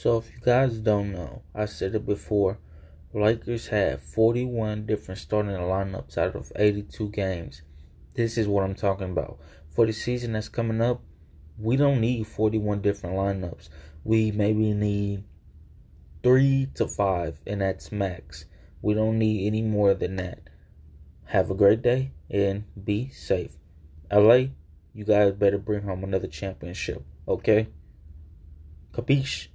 So, if you guys don't know, I said it before. Lakers had 41 different starting lineups out of 82 games. This is what I'm talking about. For the season that's coming up, we don't need 41 different lineups. We maybe need three to five, and that's max. We don't need any more than that. Have a great day and be safe. LA, you guys better bring home another championship, okay? Capiche?